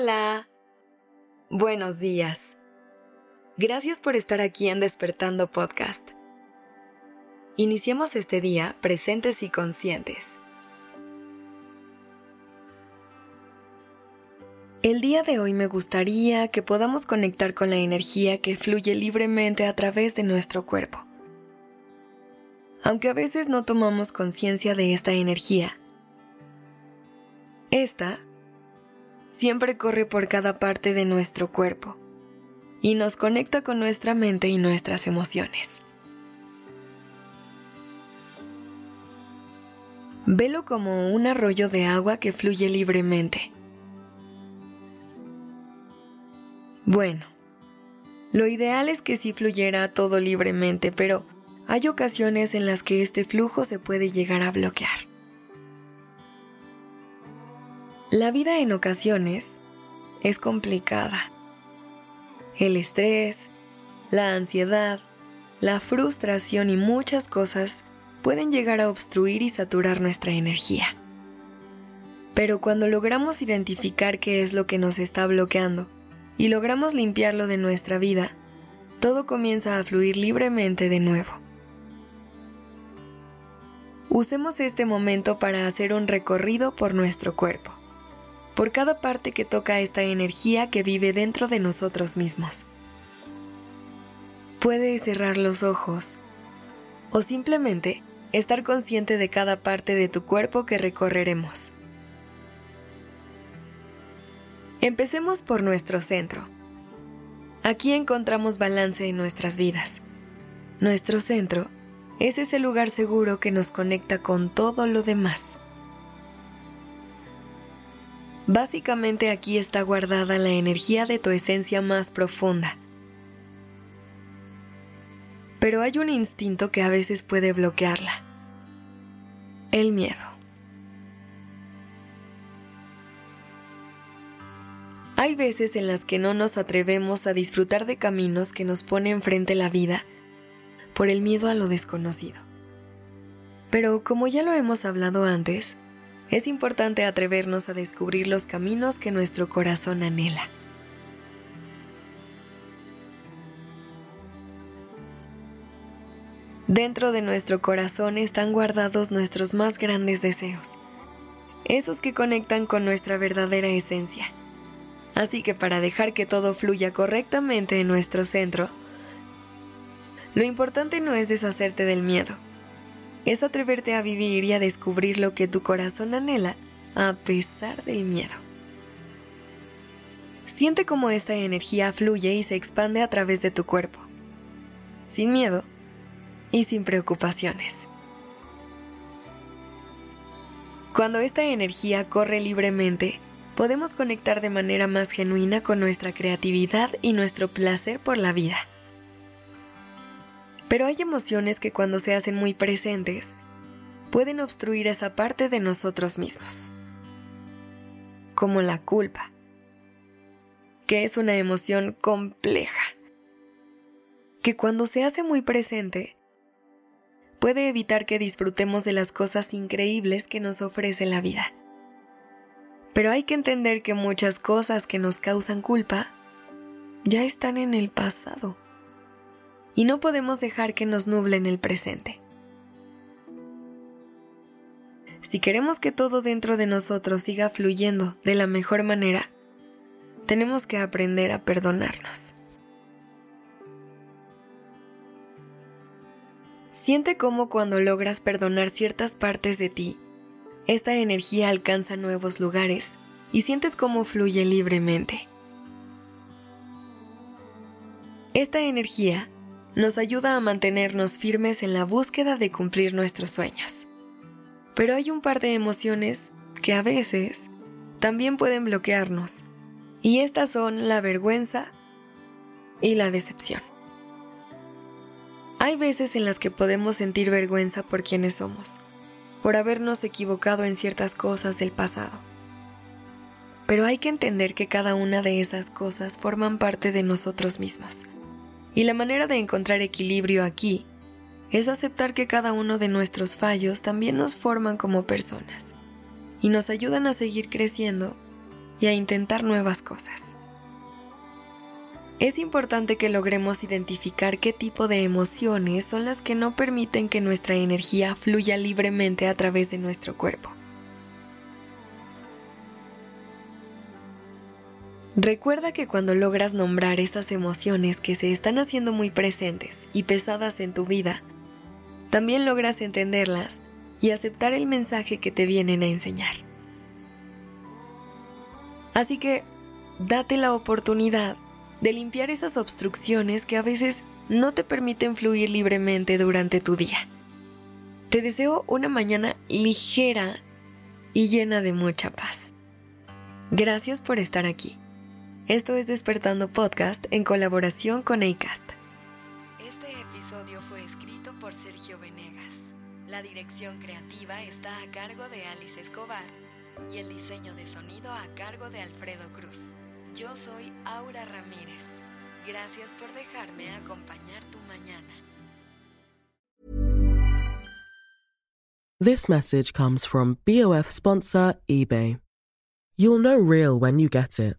Hola. Buenos días. Gracias por estar aquí en Despertando Podcast. Iniciemos este día presentes y conscientes. El día de hoy me gustaría que podamos conectar con la energía que fluye libremente a través de nuestro cuerpo. Aunque a veces no tomamos conciencia de esta energía, esta siempre corre por cada parte de nuestro cuerpo y nos conecta con nuestra mente y nuestras emociones. Velo como un arroyo de agua que fluye libremente Bueno, lo ideal es que sí fluyera todo libremente, pero hay ocasiones en las que este flujo se puede llegar a bloquear. La vida en ocasiones es complicada. El estrés, la ansiedad, la frustración y muchas cosas pueden llegar a obstruir y saturar nuestra energía. Pero cuando logramos identificar qué es lo que nos está bloqueando y logramos limpiarlo de nuestra vida, todo comienza a fluir libremente de nuevo. Usemos este momento para hacer un recorrido por nuestro cuerpo, por cada parte que toca esta energía que vive dentro de nosotros mismos. Puedes cerrar los ojos o simplemente estar consciente de cada parte de tu cuerpo que recorreremos. Empecemos por nuestro centro. Aquí encontramos balance en nuestras vidas. Nuestro centro es ese lugar seguro que nos conecta con todo lo demás. Básicamente aquí está guardada la energía de tu esencia más profunda. Pero hay un instinto que a veces puede bloquearla. El miedo. Hay veces en las que no nos atrevemos a disfrutar de caminos que nos pone enfrente la vida por el miedo a lo desconocido. Pero como ya lo hemos hablado antes, es importante atrevernos a descubrir los caminos que nuestro corazón anhela. Dentro de nuestro corazón están guardados nuestros más grandes deseos, esos que conectan con nuestra verdadera esencia Así que para dejar que todo fluya correctamente en nuestro centro, lo importante no es deshacerte del miedo, es atreverte a vivir y a descubrir lo que tu corazón anhela a pesar del miedo. Siente cómo esta energía fluye y se expande a través de tu cuerpo, sin miedo y sin preocupaciones. Cuando esta energía corre libremente, podemos conectar de manera más genuina con nuestra creatividad y nuestro placer por la vida. Pero hay emociones que cuando se hacen muy presentes, pueden obstruir esa parte de nosotros mismos, como la culpa, que es una emoción compleja, que cuando se hace muy presente, puede evitar que disfrutemos de las cosas increíbles que nos ofrece la vida. Pero hay que entender que muchas cosas que nos causan culpa ya están en el pasado y no podemos dejar que nos nublen el presente. Si queremos que todo dentro de nosotros siga fluyendo de la mejor manera, tenemos que aprender a perdonarnos. Siente cómo cuando logras perdonar ciertas partes de ti, esta energía alcanza nuevos lugares y sientes cómo fluye libremente. Esta energía nos ayuda a mantenernos firmes en la búsqueda de cumplir nuestros sueños. Pero hay un par de emociones que a veces también pueden bloquearnos, y estas son la vergüenza y la decepción. Hay veces en las que podemos sentir vergüenza por quienes somos, por habernos equivocado en ciertas cosas del pasado. Pero hay que entender que cada una de esas cosas forman parte de nosotros mismos. Y la manera de encontrar equilibrio aquí es aceptar que cada uno de nuestros fallos también nos forman como personas y nos ayudan a seguir creciendo y a intentar nuevas cosas. Es importante que logremos identificar qué tipo de emociones son las que no permiten que nuestra energía fluya libremente a través de nuestro cuerpo. Recuerda que cuando logras nombrar esas emociones que se están haciendo muy presentes y pesadas en tu vida, también logras entenderlas y aceptar el mensaje que te vienen a enseñar. Así que, date la oportunidad de limpiar esas obstrucciones que a veces no te permiten fluir libremente durante tu día. Te deseo una mañana ligera y llena de mucha paz. Gracias por estar aquí. Esto es Despertando Podcast en colaboración con ACAST. Este episodio fue escrito por Sergio Venegas. La dirección creativa está a cargo de Alice Escobar y el diseño de sonido a cargo de Alfredo Cruz. Yo soy Aura Ramírez. Gracias por dejarme acompañar tu mañana. This message comes from BOF sponsor eBay. You'll know real when you get it.